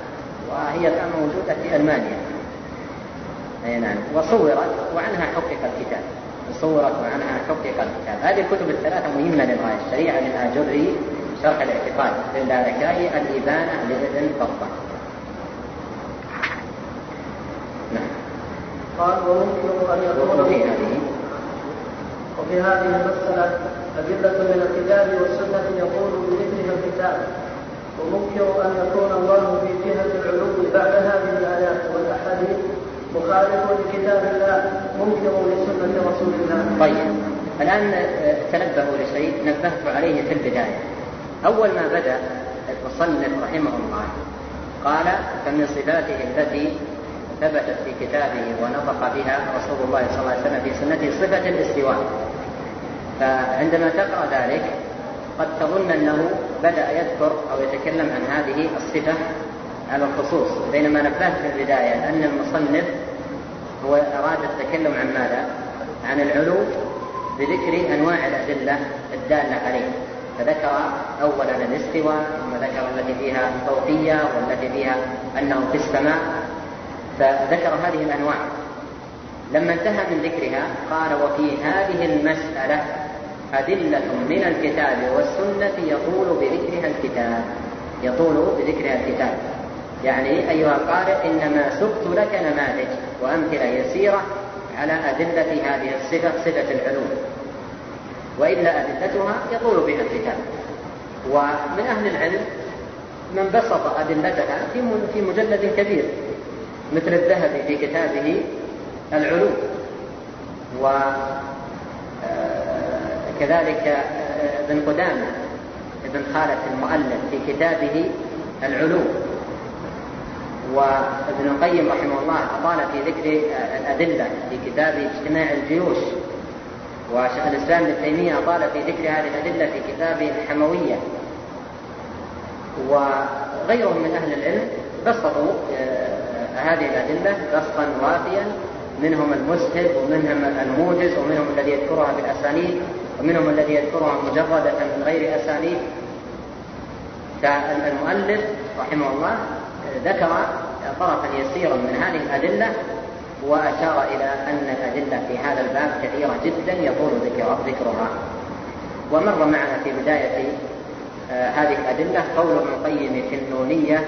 وهي الآن موجودة في ألمانيا. أي نعم. وصورت وعنها حقق الكتاب. صورت وعنها حقق الكتاب. هذه الكتب الثلاثة مهمة للغاية. الشريعة للآجري شرح الاعتقاد للالكائي الإبانة لابن بطة نعم. قال وممكن أن يكون في هذه. وفي هذه المسألة أدلة من الكتاب والسنة يقول بذكرها الكتاب ومنكر أن يكون الله في جهة العلو بعد هذه الآيات والأحاديث مخالف لكتاب الله منكر لسنة رسول الله. طيب الآن آه، تنبهوا لشيء نبهت عليه في البداية. أول ما بدأ المصنف رحمه الله قال فمن صفاته التي ثبتت في كتابه ونطق بها رسول الله صلى الله عليه وسلم في سنته صفة الاستواء فعندما تقرأ ذلك قد تظن أنه بدأ يذكر أو يتكلم عن هذه الصفة على الخصوص بينما نبهت في البداية أن المصنف هو أراد التكلم عن ماذا؟ عن العلو بذكر أنواع الأدلة الدالة عليه. فذكر أولا الاستواء ثم ذكر التي فيها الفوقية والتي فيها أنه في السماء. فذكر هذه الأنواع. لما انتهى من ذكرها قال وفي هذه المسألة أدلة من الكتاب والسنة يطول بذكرها الكتاب. يطول بذكرها الكتاب. يعني أيها القارئ إنما سقت لك نماذج. وأمثلة يسيرة على أدلة هذه الصفة صفة العلوم. وإلا أدلتها يطول بها الكتاب. ومن أهل العلم من بسط أدلتها في مجلد كبير مثل الذهبي في كتابه العلوم. وكذلك آه، آه، ابن قدامة ابن خالد المؤلف في كتابه العلوم. وابن القيم رحمه الله أطال في ذكر آه، الأدلة في كتاب اجتماع الجيوش. وشيخ الإسلام ابن تيمية أطال في ذكر هذه الأدلة في كتابه الحموية. وغيرهم من أهل العلم بسطوا هذه الأدلة بسطا وافيا. منهم المسهب ومنهم الموجز ومنهم الذي يذكرها بالأسانيد ومنهم الذي يذكرها مجردة من غير أسانيد. فالمؤلف رحمه الله ذكر طرفا يسيرا من هذه الأدلة وأشار إلى أن الأدلة في هذا الباب كثيرة جدا يطول ذكرها. ومر معنا في بداية آه، هذه الأدلة قول ابن القيم في النونية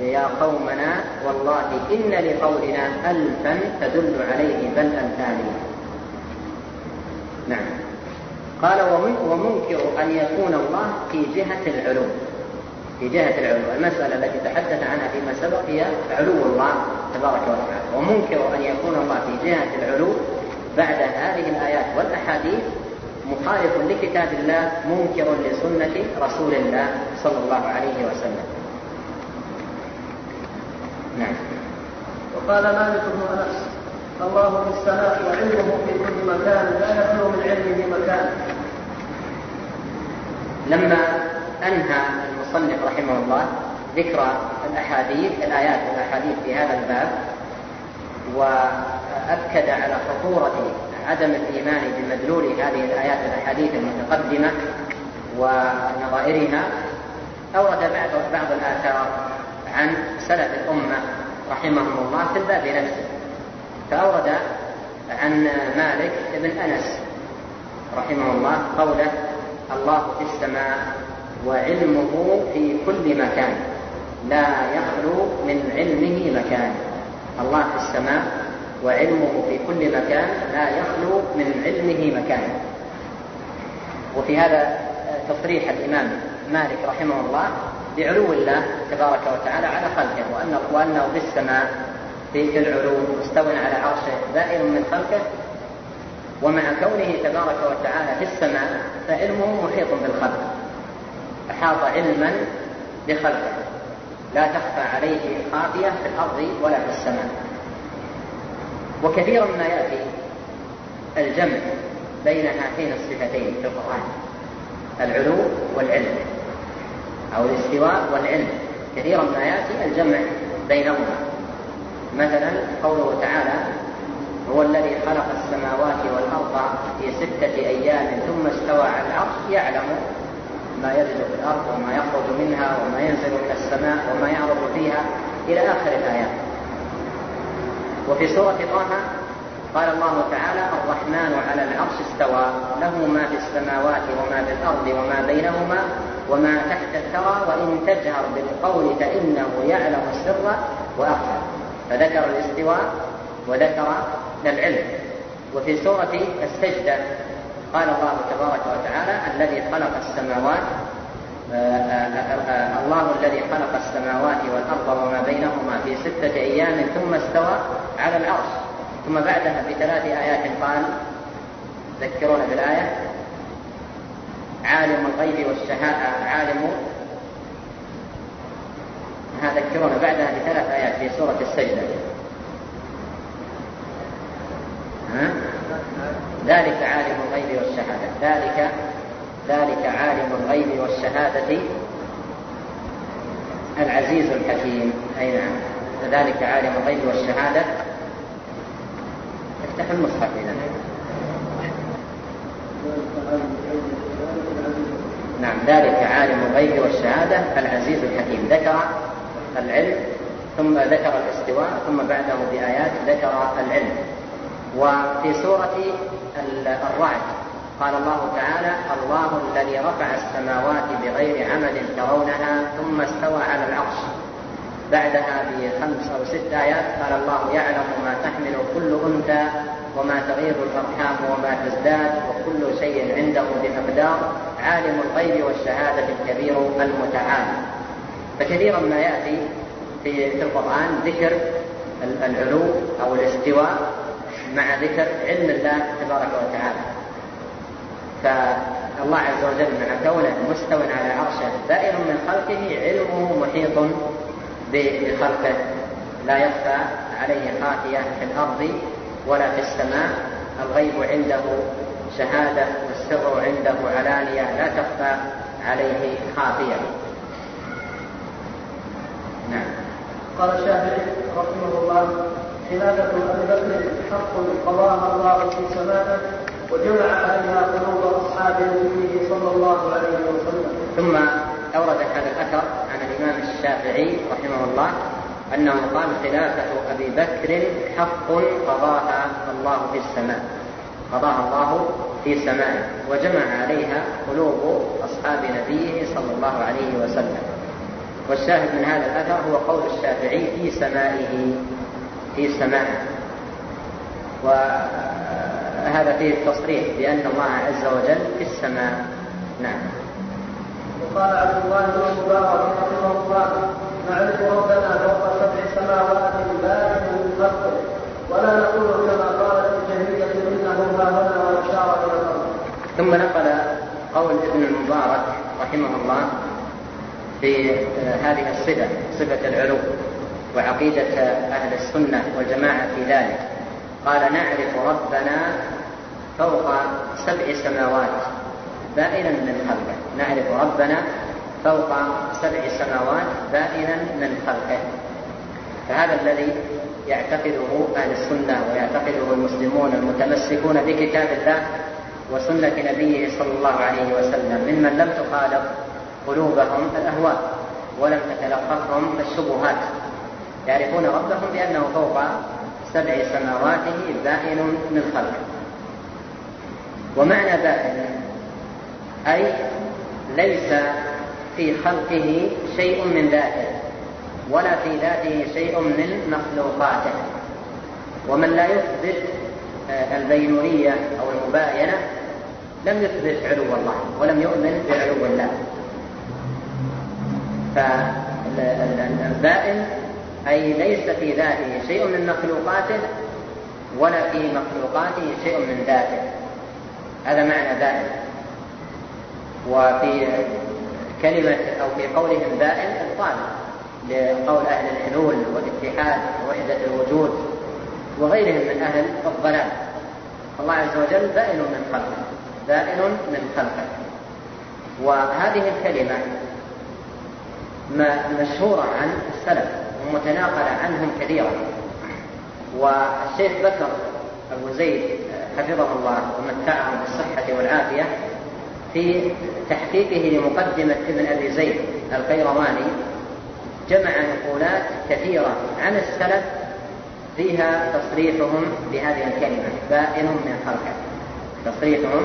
يا قومنا والله إن لقولنا ألفا تدل عليه بل أمثال نعم. قال ومنكر أن يكون الله في جهة العلو في جهة العلو. المسألة التي تحدث عنها فيما سبق هي علو الله تبارك وتعالى. ومنكر أن يكون الله في جهة العلو بعد هذه الآيات والأحاديث مخالف لكتاب الله منكر لسنة رسول الله صلى الله عليه وسلم. نعم. وقال مالك بن أنس الله في السماء وعلمه في كل مكان لا يخلو من علمه مكان. لما أنهى المصنف رحمه الله ذكر الأحاديث الآيات والأحاديث في هذا الباب وأكد على خطورة عدم الإيمان بمدلول هذه الآيات والأحاديث المتقدمة ونظائرها أورد بعض بعض الآثار عن سلف الأمة رحمهم الله في الباب نفسه. فأورد عن مالك بن أنس رحمه الله قوله الله في السماء وعلمه في كل مكان. لا يخلو من علمه مكان. الله في السماء وعلمه في كل مكان لا يخلو من علمه مكان. وفي هذا تصريح الإمام مالك رحمه الله بعلو الله تبارك وتعالى على خلقه وأنه, وأنه في السماء في العلو مستو على عرشه دائر من خلقه. ومع كونه تبارك وتعالى في السماء فعلمه محيط بالخلق. أحاط علما بخلقه. لا تخفى عليه خافية في الأرض ولا في السماء. وكثيرا ما يأتي الجمع بين هاتين الصفتين في القرآن العلو والعلم أو الاستواء والعلم. كثيرا ما يأتي الجمع بينهما. مثلا قوله تعالى هو الذي خلق السماوات والأرض في ستة أيام ثم استوى على العرش يعلم ما ينزل في الأرض وما يخرج منها وما ينزل من السماء وما يعرض فيها إلى آخر الآيات. وفي سورة طه قال الله تعالى الرحمن على العرش استوى له ما في السماوات وما في الأرض وما بينهما وما تحت الثرى وإن تجهر بالقول فإنه يعلم السر وأخفى. فذكر الاستواء وذكر العلم. وفي سورة السجدة قال الله تبارك وتعالى الذي خلق السماوات آه، آه، آه، الله الذي خلق السماوات والأرض وما بينهما في ستة أيام ثم استوى على العرش. ثم بعدها بثلاث آيات قال تذكرون بالآية؟ عالم الغيب والشهادة عالم ذكرون بعدها بثلاث آيات في سورة السجدة ها؟ ذلك عالم الغيب والشهادة. ذلك ذلك عالم الغيب والشهادة العزيز الحكيم. أي نعم. ذلك عالم الغيب والشهادة. افتح المصحف إذا. نعم. ذلك عالم الغيب والشهادة العزيز الحكيم. ذكر العلم ثم ذكر الاستواء ثم بعده بآيات ذكر العلم. وفي سورة الرعد قال الله تعالى الله الذي رفع السماوات بغير عمد ترونها ثم استوى على العرش. بعدها بخمس أو ست آيات قال الله يعلم ما تحمل كل أنثى وما تغيظ الأرحام وما تزداد وكل شيء عنده بمقدار عالم الغيب والشهادة الكبير المتعال. فكثيرا ما يأتي في القرآن ذكر العلو أو الاستواء ذكر علم الله تبارك وتعالى. فالله عز وجل مع كونه مستو على عرشه دائر من خلقه علمه محيط بخلقه. لا يخفى عليه خافية في الأرض ولا في السماء. الغيب عنده شهادة والسر عنده علانية. لا تخفى عليه خافية. نعم. قال الشافعي رحمه الله خلافة أبي بكر حق قضاها الله في سماءه وجمع عليها قلوب أصحاب نبيه صلى الله عليه وسلم. ثم أورد هذا الأثر عن الإمام الشافعي رحمه الله أنه قال خلافة أبي بكر حق قضاها الله في السماء. قضاها الله في سمائه وجمع عليها قلوب أصحاب نبيه صلى الله عليه وسلم. والشاهد من هذا الأثر هو قول الشافعي في سمائه. في سمائه وهذا فيه التصريح بأن الله عز وجل في السماء. نعم. وقال عبد الله بن المبارك رحمه الله نعرف ربنا فوق سبع سماوات بارك من خلقه ولا نقول كما قالت الجهمية إنه ما هنا واشار إلى الأرض. ثم نقل قول ابن المبارك رحمه الله في هذه الصفة صفة العلو. وعقيدة أهل السنة والجماعة في ذلك. قال نعرف ربنا فوق سبع سماوات. بائنا من خلقه. نعرف ربنا فوق سبع سماوات بائنا من خلقه. فهذا الذي يعتقده أهل السنة ويعتقده المسلمون المتمسكون بكتاب الله وسنة نبيه صلى الله عليه وسلم. ممن لم تخالف قلوبهم الأهواء ولم تتلقفهم الشبهات. يعرفون ربهم بأنه فوق سبع سماواته بائن من خلقه ومعنى بائن أي ليس في خلقه شيء من ذاته ولا في ذاته شيء من مخلوقاته. ومن لا يثبت آه، البينونية أو المباينة لم يثبت علو الله ولم يؤمن بعلو الله. فالبائن أي ليس في ذاته شيء من مخلوقاته ولا في مخلوقاته شيء من ذاته. هذا معنى بائن وفي كلمة أو في قولهم بائن إبطال لقول أهل الحلول والاتحاد ووحدة الوجود وغيرهم من أهل الضلال. الله عز وجل بائن من خلقه بائن من خلقه. وهذه الكلمة مشهورة عن السلف. ومتناقلة عنهم كثيرا والشيخ بكر أبو زيد حفظه الله ومتعه بالصحة والعافية في تحقيقه لمقدمة ابن أبي زيد القيرواني جمع نقولات كثيرة عن السلف فيها تصريحهم بهذه الكلمة بائن من خلقه. تصريحهم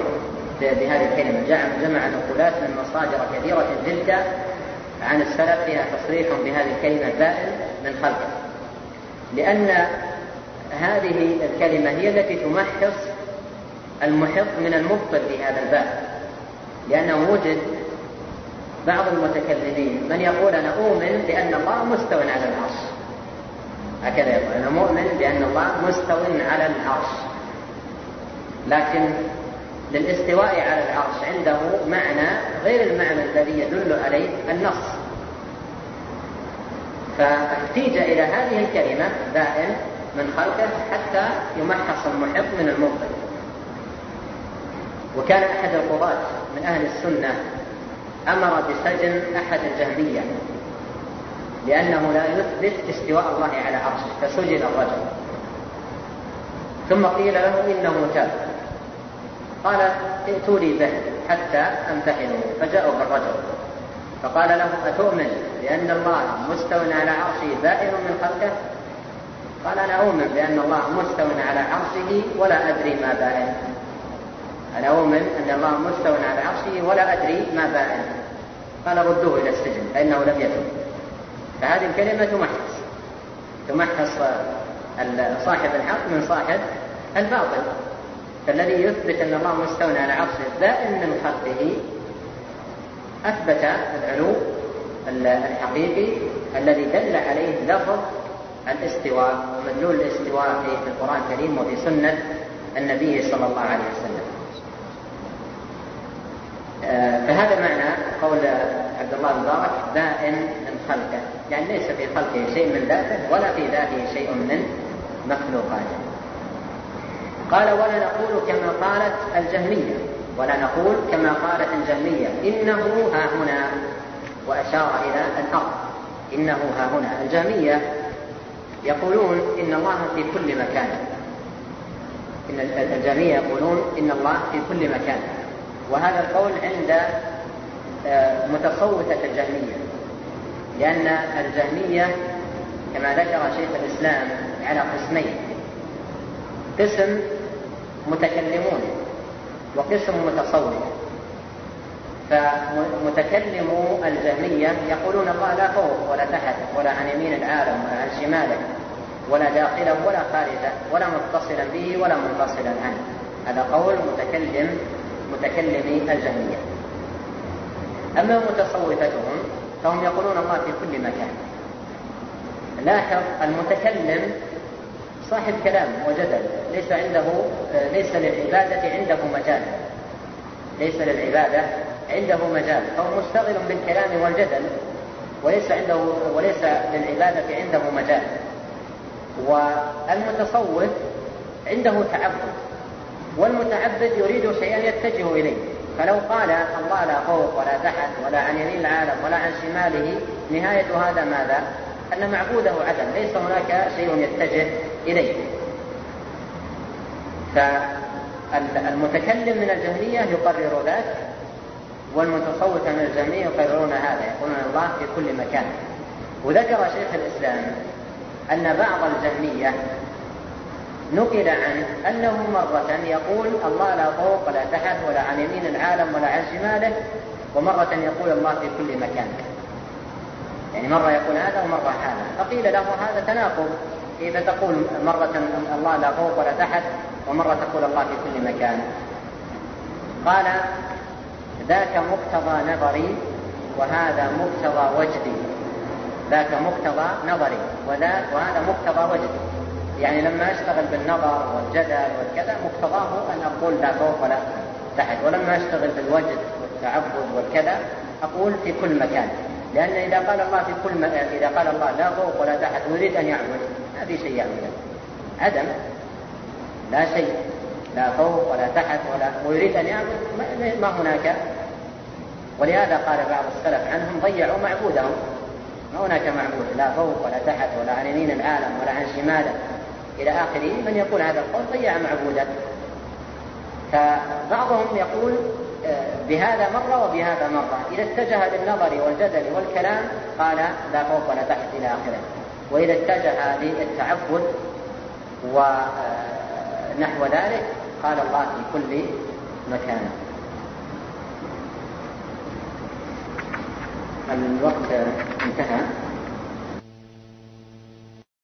بهذه الكلمة. جمع نقولات من مصادر كثيرة جدا عن السلف فيها تصريح بهذه الكلمة بائن من خلقه لأن هذه الكلمة هي التي تمحص المحط من المبطل في هذا الباب. لأنه وجد بعض المتكلمين من يقول أنا أؤمن بأن الله مستو على العرش. هكذا يقول أنا مؤمن بأن الله مستو على العرش. لكن للاستواء على العرش عنده معنى غير المعنى الذي يدل عليه النص. فاحتيج إلى هذه الكلمة بائن من خلقه حتى يمحص المحب من المبطل وكان أحد القضاة من أهل السنة أمر بسجن أحد الجهمية لأنه لا يثبت استواء الله على عرشه فسجن الرجل. ثم قيل له إنه تاب. قال ائتوا لي به حتى امتحنه فجاءوا بالرجل فقال له أتؤمن بأن الله مستو على عرشه بائن من خلقه؟ قال أنا أؤمن بأن الله مستو على عرشه ولا أدري ما بائن. أنا أؤمن أن الله مستو على عرشه ولا أدري ما بائن. قال ردوه إلى السجن فإنه لم يتب. فهذه الكلمة تمحص تمحص صاحب الحق من صاحب الباطل فالذي يثبت أن الله مستوى على عرشه دائم من خلقه أثبت العلو الحقيقي الذي دل عليه لفظ الاستواء ومدلول الاستواء في القرآن الكريم وفي سنة النبي صلى الله عليه وسلم. آه، فهذا معنى قول عبد الله المبارك بائن من خلقه. يعني ليس في خلقه شيء من ذاته ولا في ذاته شيء من مخلوقاته. قال ولا نقول كما قالت الجهمية. ولا نقول كما قالت الجهمية إنه ها هنا وأشار إلى الأرض إنه ها هنا. الجهمية يقولون إن الله في كل مكان. إن الجهمية يقولون إن الله في كل مكان. وهذا القول عند آه، متصوفة الجهمية لأن الجهمية كما ذكر شيخ الإسلام على قسمين قسم متكلمون وقسم متصوف فمتكلمو الجهمية يقولون الله لا فوق ولا تحت ولا عن يمين العالم ولا عن شماله ولا داخله ولا خارجه ولا متصلا به ولا منفصلا عنه. هذا قول متكلم متكلمي الجهمية. أما متصوفتهم فهم يقولون الله في كل مكان. لاحظ المتكلم صاحب كلام وجدل. ليس عنده ليس للعبادة عنده مجال. ليس للعبادة عنده مجال. فهو مشتغل بالكلام والجدل وليس عنده وليس للعبادة عنده مجال. والمتصوف عنده تعبد والمتعبد يريد شيئا يتجه إليه. فلو قال الله لا فوق ولا تحت ولا عن يمين العالم ولا عن شماله نهاية هذا ماذا؟ أن معبوده عدم ليس هناك شيء يتجه إليه. فالمتكلم من الجهمية يقرر ذلك والمتصوف من الجهمية يقررون هذا يقولون الله في كل مكان. وذكر شيخ الإسلام أن بعض الجهمية نقل عنه أنه مرة يقول الله لا فوق ولا تحت ولا عن يمين العالم ولا عن شماله ومرة يقول الله في كل مكان. يعني مرة يقول هذا ومرة هذا. فقيل له هذا تناقض. كيف تقول مرة الله لا فوق ولا تحت ومرة تقول الله في كل مكان. قال ذاك مقتضى نظري وهذا مقتضى وجدي. ذاك مقتضى نظري وذاك وهذا مقتضى وجدي. يعني لما أشتغل بالنظر والجدل والكذا مقتضاه أن أقول لا فوق ولا تحت. ولما أشتغل بالوجد والتعبد والكذا أقول في كل مكان. لأن إذا قال الله في كل م... إذا قال الله لا فوق ولا تحت ويريد أن يعبد. ما في شيء يعبد. عدم. لا شيء. لا فوق ولا تحت ولا ويريد أن يعبد. ما هناك. ولهذا قال بعض السلف عنهم ضيعوا معبودهم. ما هناك معبود. لا فوق ولا تحت ولا عن يمين العالم ولا عن شماله. إلى آخره من يقول هذا القول ضيع معبودا فبعضهم يقول بهذا مرة وبهذا مرة. إذا اتجه للنظر والجدل والكلام قال لا فوق ولا تحت إلى آخره. وإذا اتجه للتعبد ونحو آه، ذلك قال الله في كل مكان. الوقت انتهى.